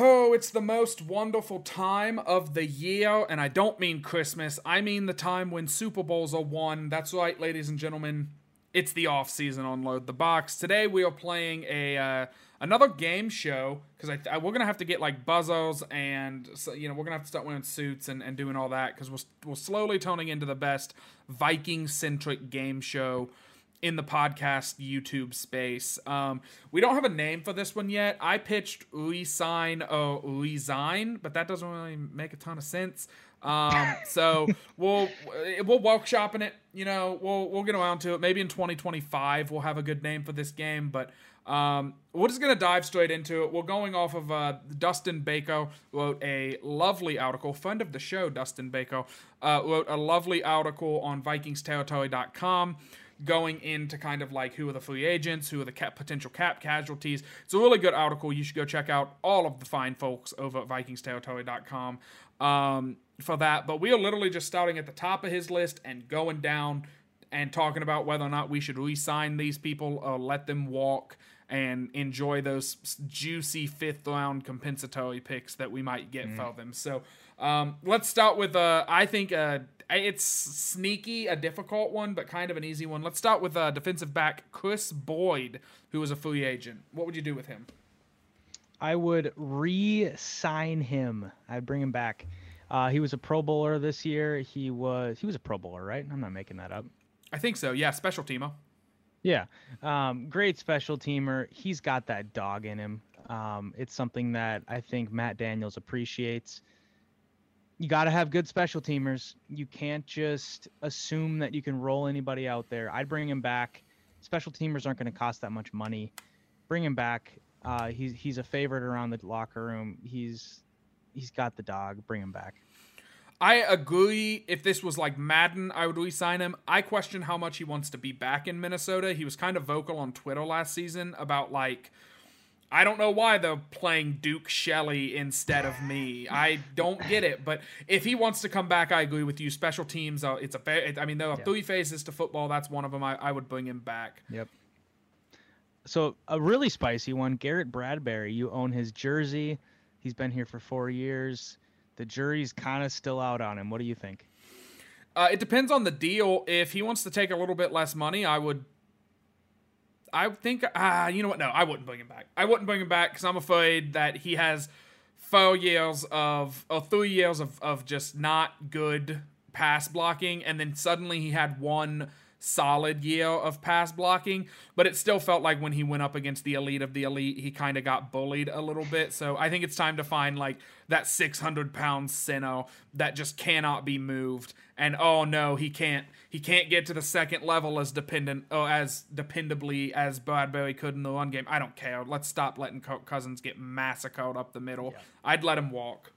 Oh, it's the most wonderful time of the year, and I don't mean Christmas. I mean the time when Super Bowls are won. That's right, ladies and gentlemen. It's the off season on Load the Box. Today we are playing a uh, another game show because I, I, we're gonna have to get like buzzers and so, you know we're gonna have to start wearing suits and, and doing all that because we're we're slowly toning into the best Viking centric game show in the podcast YouTube space. Um, we don't have a name for this one yet. I pitched Resign or Resign, but that doesn't really make a ton of sense. Um, so we'll we'll workshopping it. You know, we'll we'll get around to it. Maybe in 2025 we'll have a good name for this game, but. Um, we're just gonna dive straight into it. We're going off of uh, Dustin Baker wrote a lovely article. Friend of the show, Dustin Baker, uh, wrote a lovely article on VikingsTerritory.com going into kind of like who are the free agents, who are the cap, potential cap casualties. It's a really good article. You should go check out all of the fine folks over at VikingsTerritory.com um, for that. But we are literally just starting at the top of his list and going down and talking about whether or not we should re-sign these people or let them walk and enjoy those juicy fifth round compensatory picks that we might get mm. for them. So um, let's start with uh, I think uh, it's sneaky, a difficult one, but kind of an easy one. Let's start with uh, defensive back Kris Boyd, who is a free agent. What would you do with him? I would re-sign him. I'd bring him back. Uh, he was a Pro Bowler this year. He was he was a Pro Bowler, right? I'm not making that up. I think so. Yeah, special teamer. Yeah, um, great special teamer. He's got that dog in him. Um, it's something that I think Matt Daniels appreciates you got to have good special teamers. You can't just assume that you can roll anybody out there. I'd bring him back. Special teamers aren't going to cost that much money. Bring him back. Uh, he's he's a favorite around the locker room. He's he's got the dog. Bring him back. I agree. If this was like Madden, I would re-sign him. I question how much he wants to be back in Minnesota. He was kind of vocal on Twitter last season about like I don't know why they're playing Duke Shelley instead of me. I don't get it. But if he wants to come back, I agree with you. Special teams, uh, it's a fair. I mean, there are three phases to football. That's one of them. I, I would bring him back. Yep. So a really spicy one, Garrett Bradbury. You own his jersey. He's been here for four years. The jury's kind of still out on him. What do you think? Uh, it depends on the deal. If he wants to take a little bit less money, I would I think, ah, uh, you know what? No, I wouldn't bring him back. I wouldn't bring him back because I'm afraid that he has four years of, or three years of, of just not good pass blocking, and then suddenly he had one solid year of pass blocking, but it still felt like when he went up against the elite of the elite, he kind of got bullied a little bit. So I think it's time to find like that 600 pound Sino that just cannot be moved. And oh no, he can't he can't get to the second level as dependent oh as dependably as Bradbury could in the run game. I don't care. Let's stop letting Cousins get massacred up the middle. Yeah. I'd let him walk.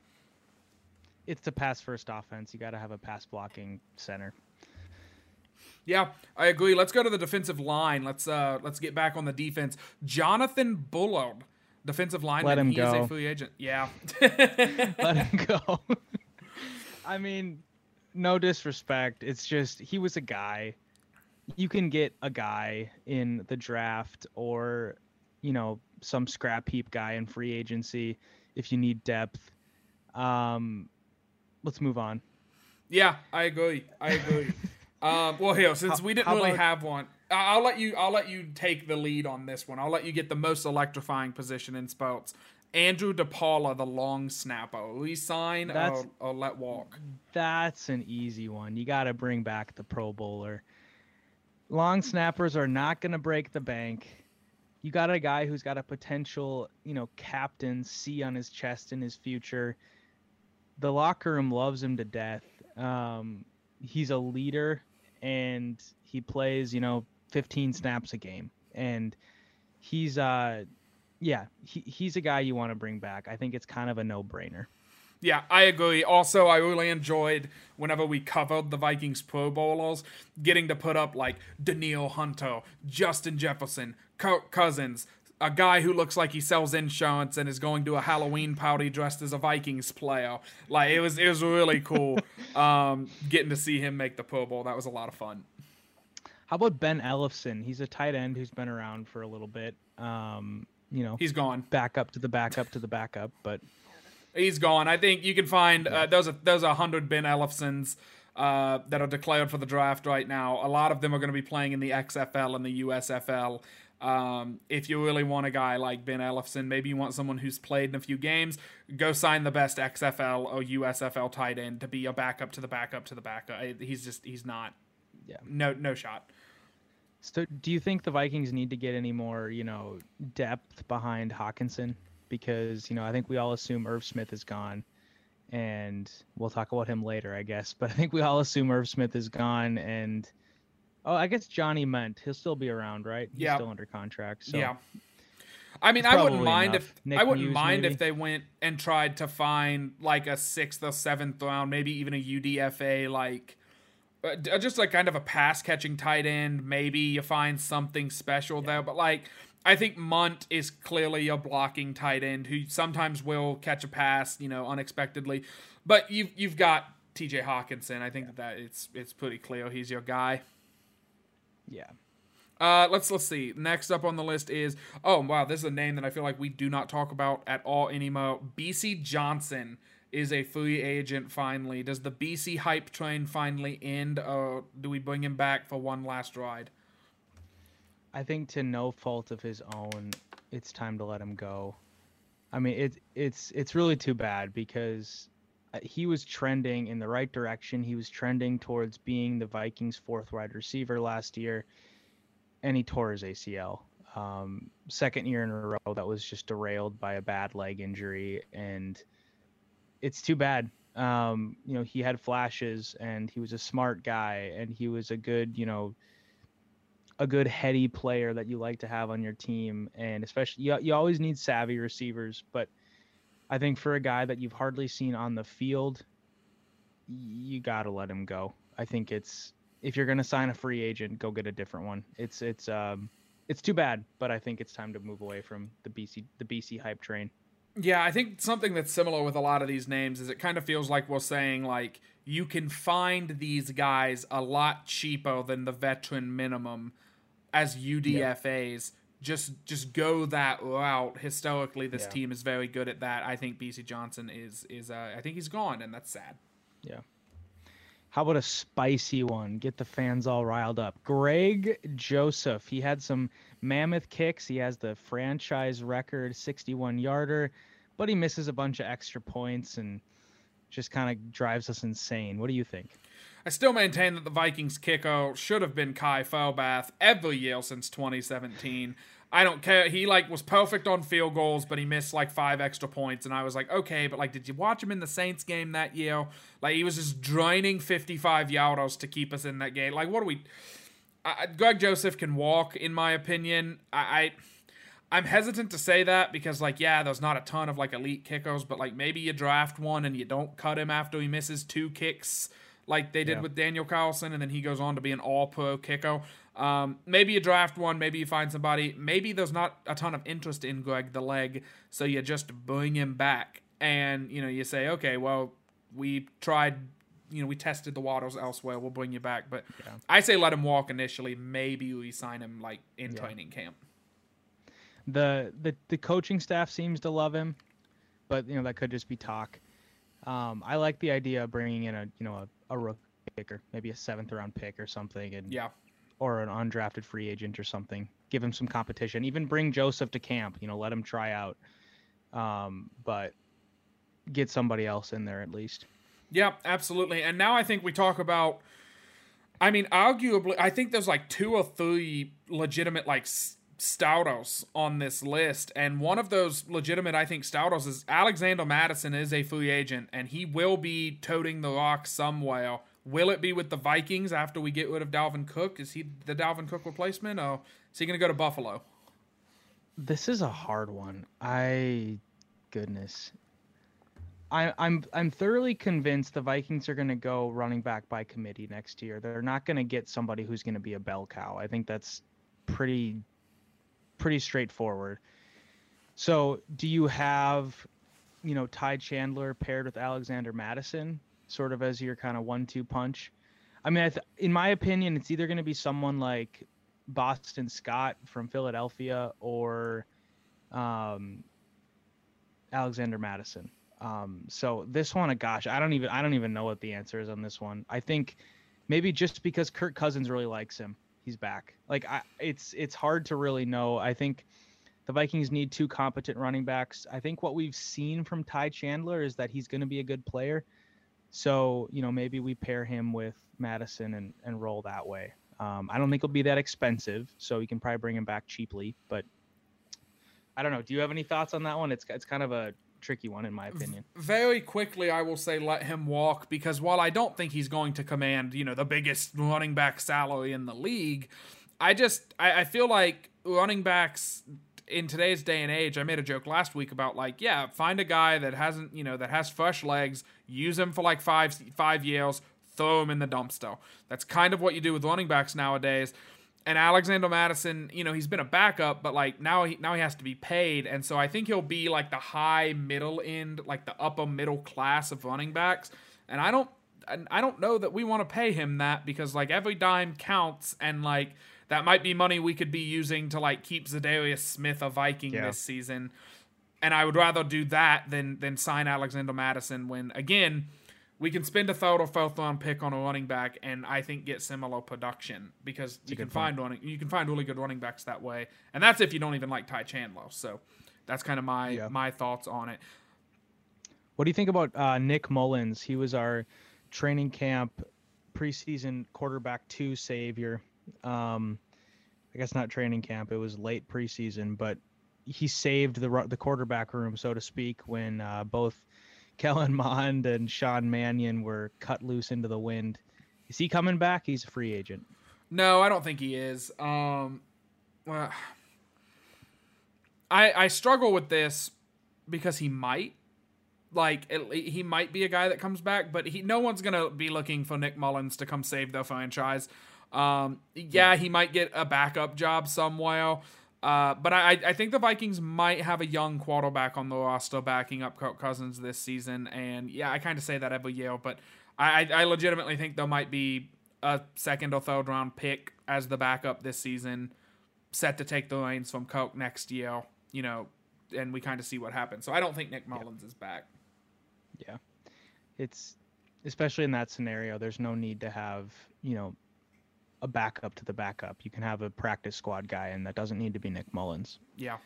It's the pass first offense. You got to have a pass blocking center. Yeah, I agree. Let's go to the defensive line. Let's uh let's get back on the defense. Jonathan Bullard, defensive lineman. Let him he go. is a free agent. Yeah. Let him go. I mean, no disrespect. It's just he was a guy. You can get a guy in the draft or, you know, some scrap heap guy in free agency if you need depth. Um, let's move on. Yeah, I agree. I agree. Um, well, here since how, we didn't really about, have one, I'll let you. I'll let you take the lead on this one. I'll let you get the most electrifying position in spouts. Andrew DePaola, the long snapper. We sign or, or let walk. That's an easy one. You got to bring back the Pro Bowler. Long snappers are not going to break the bank. You got a guy who's got a potential, you know, captain C on his chest in his future. The locker room loves him to death. Um, he's a leader and he plays, you know, 15 snaps a game. And he's uh yeah, he, he's a guy you want to bring back. I think it's kind of a no-brainer. Yeah, I agree. Also, I really enjoyed whenever we covered the Vikings Pro Bowlers, getting to put up like Danielle Hunter, Justin Jefferson, Kirk Cousins, a guy who looks like he sells insurance and is going to a Halloween party dressed as a Vikings player. Like it was, it was really cool um, getting to see him make the Pro Bowl. That was a lot of fun. How about Ben Ellefson? He's a tight end who's been around for a little bit. Um, you know, he's gone. back up to the backup to the backup. But He's gone. I think you can find uh, those are those are hundred Ben Ellefsons uh, that are declared for the draft right now. A lot of them are going to be playing in the XFL and the USFL. Um, if you really want a guy like Ben Ellefson, maybe you want someone who's played in a few games, go sign the best XFL or USFL tight end to be a backup to the backup to the backup. He's just he's not. Yeah. No no shot. So, do you think the Vikings need to get any more, you know, depth behind Hockenson? Because you know, I think we all assume Irv Smith is gone, and we'll talk about him later, I guess. But I think we all assume Irv Smith is gone, and oh, I guess Johnny Mundt he'll still be around, right? He's Yeah. still under contract. So Yeah. I mean, I wouldn't mind enough. if Nick I wouldn't Muse, mind maybe? if they went and tried to find like a sixth or seventh round, maybe even a UDFA, like uh, just like kind of a pass catching tight end. Maybe you find something special there, but like I think Mundt is clearly a blocking tight end who sometimes will catch a pass, you know, unexpectedly. But you've you've got T.J. Hockenson. I think that, that it's it's pretty clear he's your guy. Yeah, Uh, let's let's see. Next up on the list is oh wow, this is a name that I feel like we do not talk about at all anymore. Bisi Johnson is a free agent finally. Does the Bisi hype train finally end, or do we bring him back for one last ride? I think to no fault of his own, it's time to let him go. I mean, it it's it's really too bad because he was trending in the right direction. He was trending towards being the Vikings' fourth wide receiver last year, and he tore his ACL. Um, second year in a row that was just derailed by a bad leg injury, and it's too bad. Um, you know, he had flashes, and he was a smart guy, and he was a good, you know, a good heady player that you like to have on your team, and especially you, you always need savvy receivers. But I think for a guy that you've hardly seen on the field, you got to let him go. I think it's if you're going to sign a free agent, go get a different one. It's it's um it's too bad, but I think it's time to move away from the Bisi the Bisi hype train. Yeah, I think something that's similar with a lot of these names is it kind of feels like we're saying like you can find these guys a lot cheaper than the veteran minimum as UDFAs. Just just go that route. Historically, this Yeah. team is very good at that. I think Bisi Johnson is is uh, I think he's gone, and that's sad. Yeah. How about a spicy one? Get the fans all riled up. Greg Joseph. He had some mammoth kicks. He has the franchise record 61 yarder, but he misses a bunch of extra points and just kind of drives us insane. What do you think? I still maintain that the Vikings kicker should have been Kai Forbath every year since 2017. I don't care. He like was perfect on field goals, but he missed like five extra points, and I was like, okay, but like, did you watch him in the Saints game that year? Like, he was just draining 55 yardos to keep us in that game. Like, what do we? I, Greg Joseph can walk, in my opinion. I, I I'm hesitant to say that because, like, yeah, there's not a ton of like elite kickers, but like maybe you draft one and you don't cut him after he misses two kicks, like they did Yeah. with Daniel Carlson, and then he goes on to be an All Pro kicker. Um, maybe you draft one, maybe you find somebody. Maybe there's not a ton of interest in Greg the Leg, so you just bring him back, and you know you say, okay, well, we tried. You know, we tested the waters elsewhere. We'll bring you back, but Yeah. I say let him walk initially. Maybe we sign him like in Yeah. training camp. the the the coaching staff seems to love him, but you know that could just be talk. Um, I like the idea of bringing in a you know a, a rookie kicker, maybe a seventh round pick or something, and Yeah. or an undrafted free agent or something. Give him some competition. Even bring Joseph to camp. You know, let him try out. Um, but get somebody else in there at least. Yeah, absolutely. And now I think we talk about. I mean, arguably, I think there's like two or three legitimate like s- Stoutos on this list, and one of those legitimate, I think, Stoutos is Alexander Mattison is a free agent, and he will be toting the rock somewhere. Will it be with the Vikings after we get rid of Dalvin Cook? Is he the Dalvin Cook replacement, or is he going to go to Buffalo? This is a hard one. I goodness. I, I'm I'm thoroughly convinced the Vikings are going to go running back by committee next year. They're not going to get somebody who's going to be a bell cow. I think that's pretty pretty straightforward. So, do you have, you know, Ty Chandler paired with Alexander Mattison, sort of as your kind of one-two punch? I mean, I th- in my opinion, it's either going to be someone like Boston Scott from Philadelphia or um, Alexander Mattison. Um, so this one, gosh, I don't even I don't even know what the answer is on this one. I think maybe just because Kirk Cousins really likes him, he's back. Like I, it's it's hard to really know. I think the Vikings need two competent running backs. I think what we've seen from Ty Chandler is that he's going to be a good player. So you know maybe we pair him with Mattison and and roll that way. Um, I don't think it'll be that expensive, so you can probably bring him back cheaply. But I don't know. Do you have any thoughts on that one? It's it's kind of a tricky one in my opinion. Very quickly, I will say let him walk because while I don't think he's going to command, you know, the biggest running back salary in the league, I just I, I feel like running backs in today's day and age, I made a joke last week about like, yeah, find a guy that hasn't, you know, that has fresh legs, use him for like five five years, throw him in the dumpster. That's kind of what you do with running backs nowadays and Alexander Mattison, you know, he's been a backup, but like now he now he has to be paid, and so I think he'll be like the high middle end, like the upper middle class of running backs. And I don't I don't know that we want to pay him that because like every dime counts, and like that might be money we could be using to like keep Za'Darius Smith a Viking yeah. this season. And I would rather do that than than sign Alexander Mattison when again we can spend a third or fourth round pick on a running back and I think get similar production because you can find running you can find really good running backs that way. And that's if you don't even like Ty Chandler. So that's kind of my yeah. my thoughts on it. What do you think about uh, Nick Mullens? He was our training camp preseason quarterback two savior. Um, I guess not training camp; it was late preseason, but he saved the the quarterback room, so to speak, when uh, both Kellen Mond and Sean Mannion were cut loose into the wind. Is he coming back? He's a free agent. No, I don't think he is. Um, well, I I struggle with this because he might like it, he might be a guy that comes back, but he no one's gonna be looking for Nick Mullens to come save their franchise. Um, yeah, he might get a backup job somewhere. Uh, but I, I think the Vikings might have a young quarterback on the roster backing up Kirk Cousins this season, and yeah, I kind of say that every year, but I, I legitimately think there might be a second or third round pick as the backup this season, set to take the reins from Kirk next year. You know, and we kind of see what happens. So I don't think Nick Mullens yeah. is back. Yeah, it's especially in that scenario. There's no need to have you know a backup to the backup. You can have a practice squad guy, and that doesn't need to be Nick Mullens. Yeah.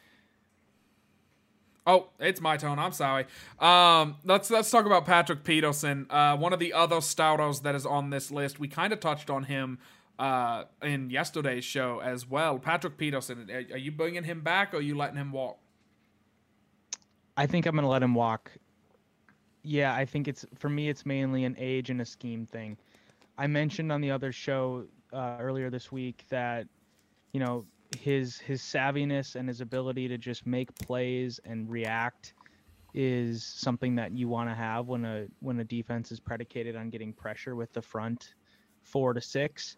Oh, it's my turn. I'm sorry. Um, let's let's talk about Patrick Peterson. Uh, one of the other starters that is on this list. We kind of touched on him uh, in yesterday's show as well. Patrick Peterson. Are, are you bringing him back, or are you letting him walk? I think I'm going to let him walk. Yeah, I think it's for me. It's mainly an age and a scheme thing. I mentioned on the other show uh, earlier this week that you know his his savviness and his ability to just make plays and react is something that you want to have when a when a defense is predicated on getting pressure with the front four to six.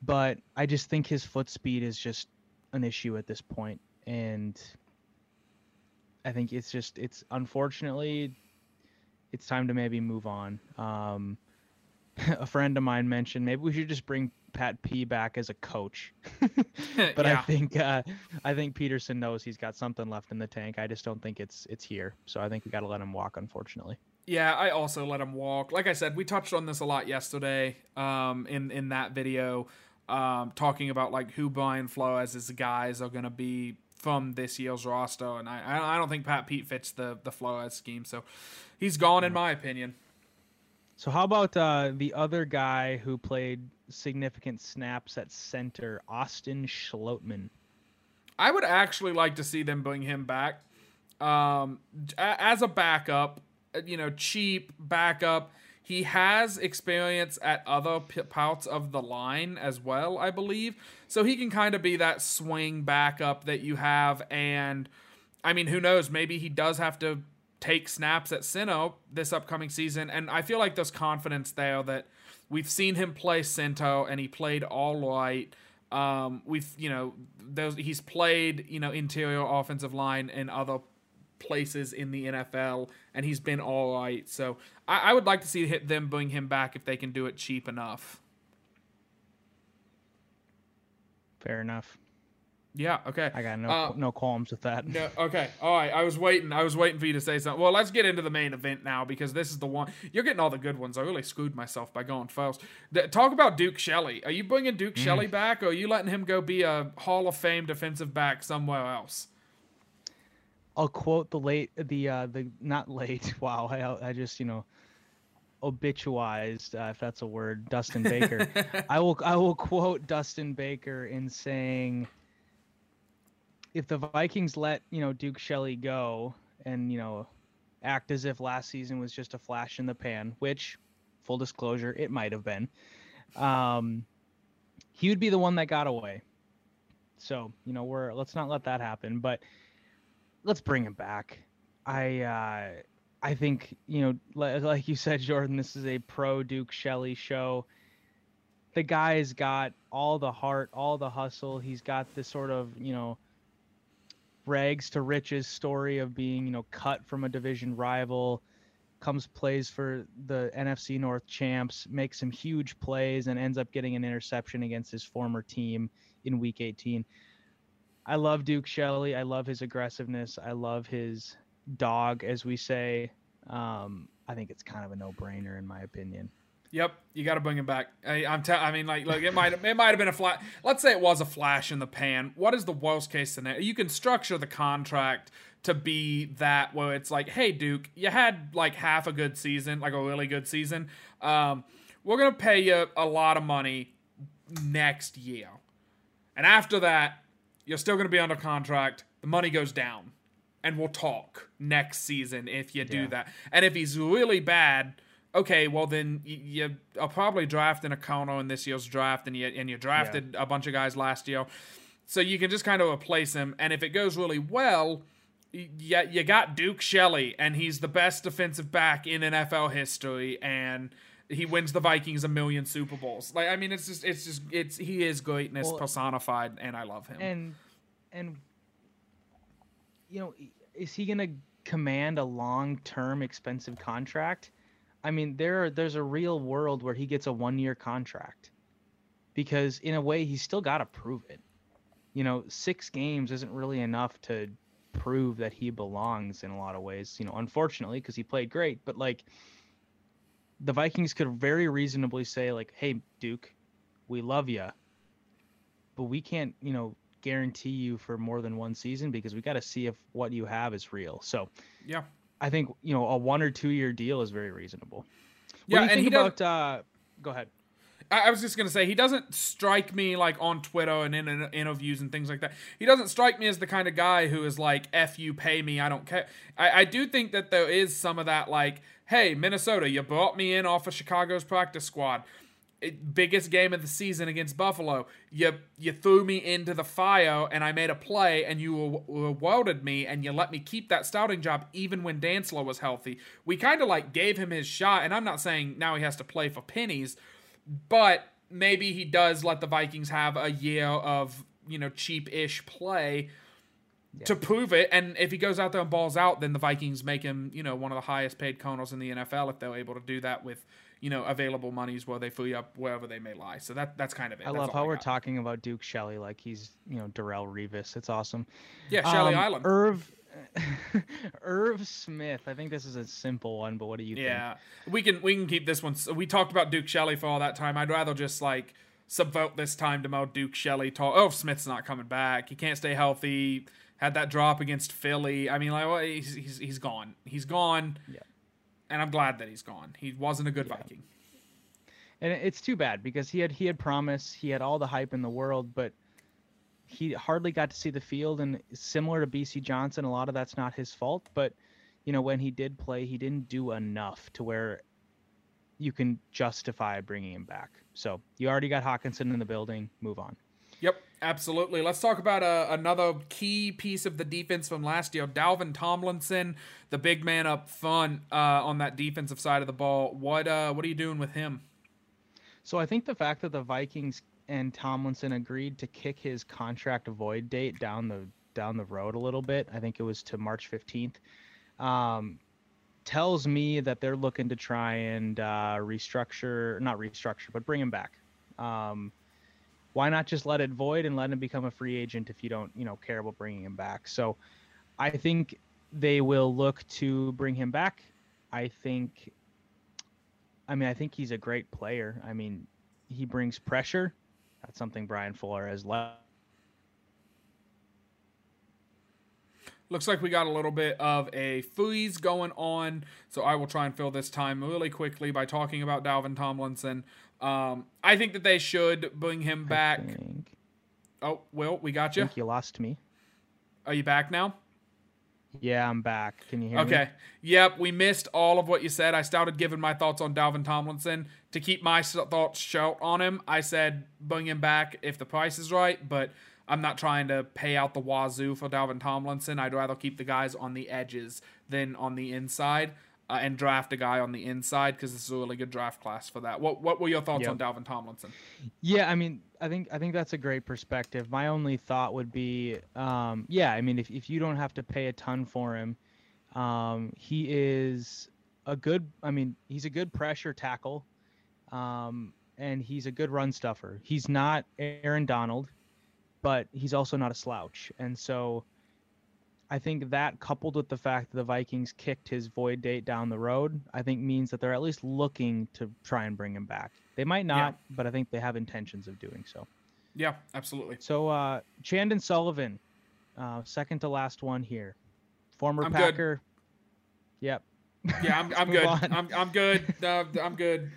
But I just think his foot speed is just an issue at this point, and I think it's just it's unfortunately it's time to maybe move on. Um, a friend of mine mentioned maybe we should just bring Pat P back as a coach. but yeah. I think uh, I think Peterson knows he's got something left in the tank. I just don't think it's it's here. So I think we got to let him walk, unfortunately. Yeah, I also let him walk. Like I said, we touched on this a lot yesterday um, in in that video, um, talking about like who Brian Flores' guys are going to be from this year's roster, and I I don't think Pat Pete fits the the Flores scheme, so he's gone in my opinion. So how about uh, the other guy who played significant snaps at center, Austin Schlottmann? I would actually like to see them bring him back um, as a backup. Uh, you know, cheap backup. He has experience at other parts of the line as well, I believe. So he can kind of be that swing backup that you have. And I mean, who knows? Maybe he does have to take snaps at center this upcoming season, and I feel like there's confidence there that we've seen him play center and he played all right. Um, we've you know those he's played you know interior offensive line in other places in the NFL, and he's been all right. So I, I would like to see them bring him back if they can do it cheap enough. Fair enough. Yeah. Okay. I got no Uh, no qualms with that. No, okay. All right. I was waiting. I was waiting for you to say something. Well, let's get into the main event now because this is the one. You're getting all the good ones. I really screwed myself by going first. Th- Talk about Duke Shelley. Are you bringing Duke Shelley back, or are you letting him go be a Hall of Fame defensive back somewhere else? I'll quote the late the uh the not late. Wow, I I just you know obituized uh, if that's a word. Dustin Baker. I will I will quote Dustin Baker in saying, if the Vikings let you know Duke Shelley go and you know act as if last season was just a flash in the pan, which full disclosure it might have been, um, he would be the one that got away. So you know we're let's not let that happen, but let's bring him back. I uh, I think you know, like you said, Jordan, this is a pro Duke Shelley show. The guy's got all the heart, all the hustle. He's got this sort of you know rags to riches story of being you know cut from a division rival, comes plays for the NFC North champs, makes some huge plays, and ends up getting an interception against his former team in Week 18. I love Duke Shelley. I love his aggressiveness. I love his dog, as we say. Um, I think it's kind of a no-brainer in my opinion. Yep, you got to bring him back. I, I'm. Te- I mean, like, look, it might. It might have been a flash. Let's say it was a flash in the pan. What is the worst case scenario? You can structure the contract to be that where it's like, hey, Duke, you had like half a good season, like a really good season. Um, we're gonna pay you a lot of money next year, and after that, you're still gonna be under contract. The money goes down, and we'll talk next season if you do Yeah. that. And if he's really bad okay, well then you, you are probably drafting a Kono in this year's draft, and you and you drafted a bunch of guys last year, so you can just kind of replace him. And if it goes really well, you, you got Duke Shelley, and he's the best defensive back in NFL history, and he wins the Vikings a million Super Bowls. Like I mean, it's just it's just it's he is greatness Well- personified, and I love him. And and you know, is he going to command a long-term expensive contract? I mean, there are, there's a real world where he gets a one-year contract. Because in a way he's still got to prove it. You know, 6 games isn't really enough to prove that he belongs in a lot of ways, you know, unfortunately because he played great, but like the Vikings could very reasonably say like, "Hey, Duke, we love you, but we can't, you know, guarantee you for more than one season because we got to see if what you have is real." So, yeah, I think you know a one or two year deal is very reasonable. What Yeah, do you and think about? Uh, go ahead. I, I was just gonna say he doesn't strike me like on Twitter and in, in interviews and things like that. He doesn't strike me as the kind of guy who is like, "F you, pay me, I don't care." I, I do think that there is some of that, like, "Hey, Minnesota, you brought me in off of Chicago's practice squad." It, biggest game of the season against Buffalo. You you threw me into the fire and I made a play and you rewarded me and you let me keep that starting job even when Dantzler was healthy. We kind of like gave him his shot and I'm not saying now he has to play for pennies, but maybe he does let the Vikings have a year of you know cheap-ish play to prove it. And if he goes out there and balls out, then the Vikings make him you know one of the highest paid corners in the NFL if they're able to do that with you know available monies where they free up wherever they may lie. So that that's kind of it. I That's love how we're talking about Duke Shelley like he's you know Darrelle Revis. It's awesome. Yeah, Shelley Um, Island. Irv Irv Smith. I think this is a simple one, but what do you think? Yeah, we can we can keep this one. We talked about Duke Shelley for all that time. I'd rather just like subvert this time to more Duke Shelley talk. Oh, Smith's not coming back. He can't stay healthy. Had that drop against Philly. I mean, like well, he's he's, he's gone. He's gone. Yeah. And I'm glad that he's gone. He wasn't a good Yeah. Viking. and it's too bad because he had he had promise, he had all the hype in the world, but he hardly got to see the field. And similar to Bisi Johnson, a lot of that's not his fault. But you know, when he did play, he didn't do enough to where you can justify bringing him back. So you already got Hockenson in the building. Move on. Yep, absolutely. Let's talk about uh, another key piece of the defense from last year. Dalvin Tomlinson, the big man up front uh, on that defensive side of the ball. What uh, what are you doing with him? So I think the fact that the Vikings and Tomlinson agreed to kick his contract void date down the down the road a little bit, I think it was to March 15th, um, tells me that they're looking to try and uh, restructure, not restructure, but bring him back. Um, why not just let it void and let him become a free agent if you don't, you know, care about bringing him back? So I think they will look to bring him back. I think I mean, I think he's a great player. I mean, he brings pressure. That's something Brian Flores has left. Looks like we got a little bit of a freeze going on, so I will try and fill this time really quickly by talking about Dalvin Tomlinson. Um, I think that they should bring him back. Oh, Will, we got you. I think you lost me. Are you back now? Yeah, I'm back. Can you hear okay. me? Okay. Yep, we missed all of what you said. I started giving my thoughts on Dalvin Tomlinson. To keep my thoughts short on him, I said bring him back if the price is right, but I'm not trying to pay out the wazoo for Dalvin Tomlinson. I'd rather keep the guys on the edges than on the inside. Uh, and draft a guy on the inside because this is a really good draft class for that. What what were your thoughts yep. on Dalvin Tomlinson? Yeah, I mean, I think I think that's a great perspective. My only thought would be, um, yeah, I mean, if if you don't have to pay a ton for him, um, he is a good. I mean, he's a good pressure tackle, um, and he's a good run stuffer. He's not Aaron Donald, but he's also not a slouch, and so I think that coupled with the fact that the Vikings kicked his void date down the road, I think means that they're at least looking to try and bring him back. They might not, yeah. but I think they have intentions of doing so. Yeah, absolutely. So uh Chandon Sullivan, uh, second to last one here. Former I'm Packer. Good. Yep. Yeah, I'm, I'm good. I'm, I'm good. Uh, I'm good.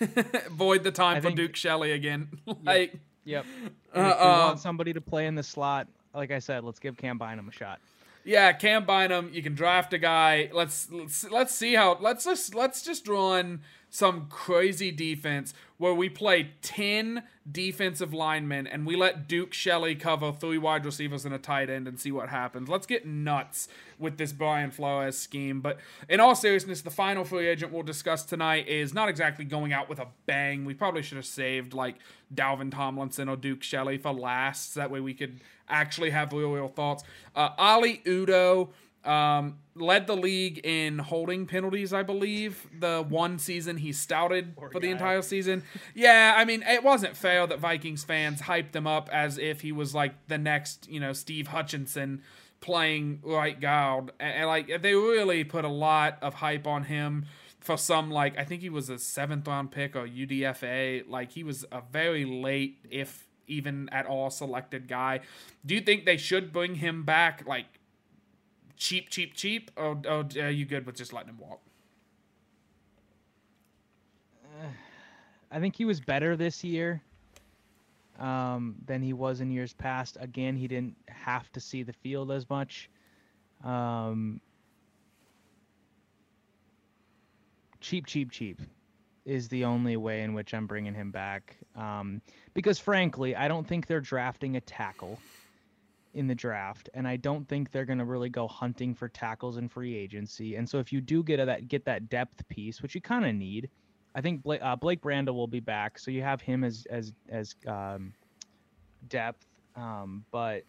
Void the time I for think, Duke Shelley again. like, yep. yep. Uh, we want somebody to play in the slot, like I said, let's give Cam Bynum a shot. Yeah, Cam Bynum. You can draft a guy. Let's let's let's see how. Let's just let's just run some crazy defense where we play 10 defensive linemen and we let Duke Shelley cover three wide receivers and a tight end and see what happens. Let's get nuts with this Brian Flores scheme. But in all seriousness, the final free agent we'll discuss tonight is not exactly going out with a bang. We probably should have saved like Dalvin Tomlinson or Duke Shelley for last. So that way we could actually have real, real thoughts. Uh, Oli Udoh um, led the league in holding penalties, I believe. The one season he stouted Poor for the entire season. Yeah, I mean, it wasn't fair that Vikings fans hyped him up as if he was like the next, you know, Steve Hutchinson playing right guard. And, and like they really put a lot of hype on him for some like I think he was a seventh round pick or UDFA. Like he was a very late, if even at all, selected guy. Do you think they should bring him back? Like cheap, cheap, cheap, or, or are you good with just letting him walk? I think he was better this year um, than he was in years past. Again, he didn't have to see the field as much. Um, cheap, cheap, cheap is the only way in which I'm bringing him back. Um, because frankly, I don't think they're drafting a tackle in the draft, and I don't think they're going to really go hunting for tackles in free agency. And so if you do get a, that get that depth piece, which you kind of need, I think Blake, uh, Blake will be back, so you have him as as as um, depth. Um, but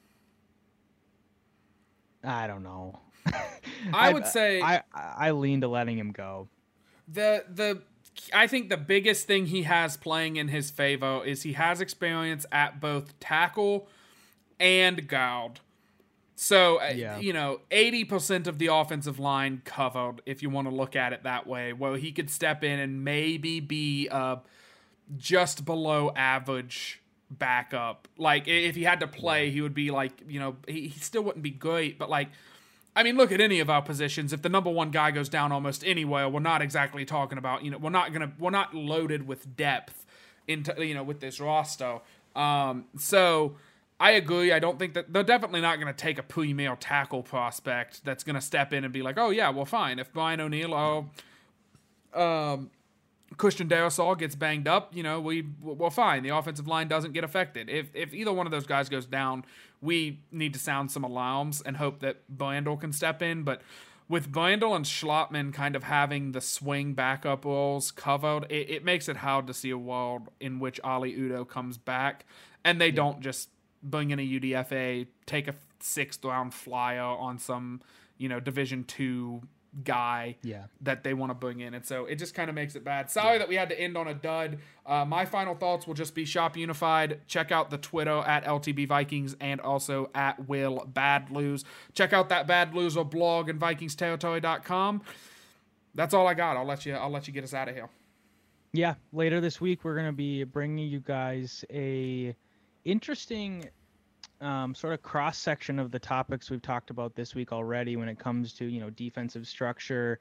I don't know. I would say I, I I lean to letting him go. The the I think the biggest thing he has playing in his favor is he has experience at both tackle and guard. So, uh, yeah. you know, 80% of the offensive line covered, if you want to look at it that way, Well, he could step in and maybe be uh, just below average backup. Like, if he had to play, he would be like, you know, he, he still wouldn't be great, but like, I mean, look at any of our positions. If the number one guy goes down almost anywhere, we're not exactly talking about, you know, we're not going to, we're not loaded with depth into, you know, with this roster. Um, so, I agree. I don't think that they're definitely not going to take a premier tackle prospect that's going to step in and be like, oh, yeah, well, fine. If Brian O'Neill or um, Christian Darrisaw gets banged up, you know, we, well, fine. The offensive line doesn't get affected. If, if either one of those guys goes down, we need to sound some alarms and hope that Brandel can step in. But with Brandel and Schlottmann kind of having the swing backup roles covered, it, it makes it hard to see a world in which Oli Udoh comes back and they yeah. don't just bring in a UDFA, take a sixth round flyer on some, you know, Division two guy Yeah. that they want to bring in. And so it just kind of makes it bad. Sorry that we had to end on a dud. Uh, my final thoughts will just be shop unified. Check out the Twitter at LTB Vikings and also at Will Bad Lose. Check out that Bad Loser blog and VikingsTerritory.com. That's all I got. I'll let you. I'll let you get us out of here. Yeah, later this week we're gonna be bringing you guys a interesting um, sort of cross section of the topics we've talked about this week already when it comes to you know defensive structure,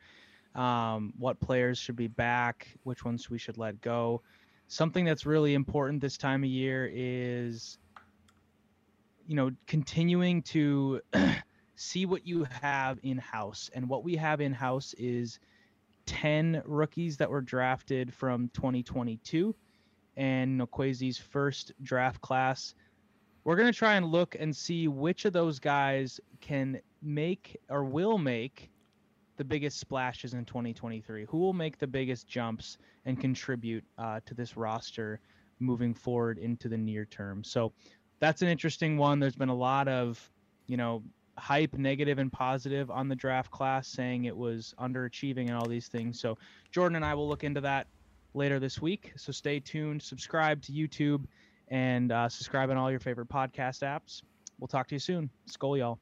um, what players should be back, which ones we should let go. Something that's really important this time of year is you know continuing to see what you have in house and what we have in house is 10 rookies that were drafted from 2022 and Nokwezi's first draft class. We're going to try and look and see which of those guys can make or will make the biggest splashes in 2023. Who will make the biggest jumps and contribute uh, to this roster moving forward into the near term? So that's an interesting one. There's been a lot of, you know, hype, negative and positive, on the draft class, saying it was underachieving and all these things. So Jordan and I will look into that later this week. So stay tuned, subscribe to YouTube, and uh, subscribe on all your favorite podcast apps. We'll talk to you soon. Skol, y'all.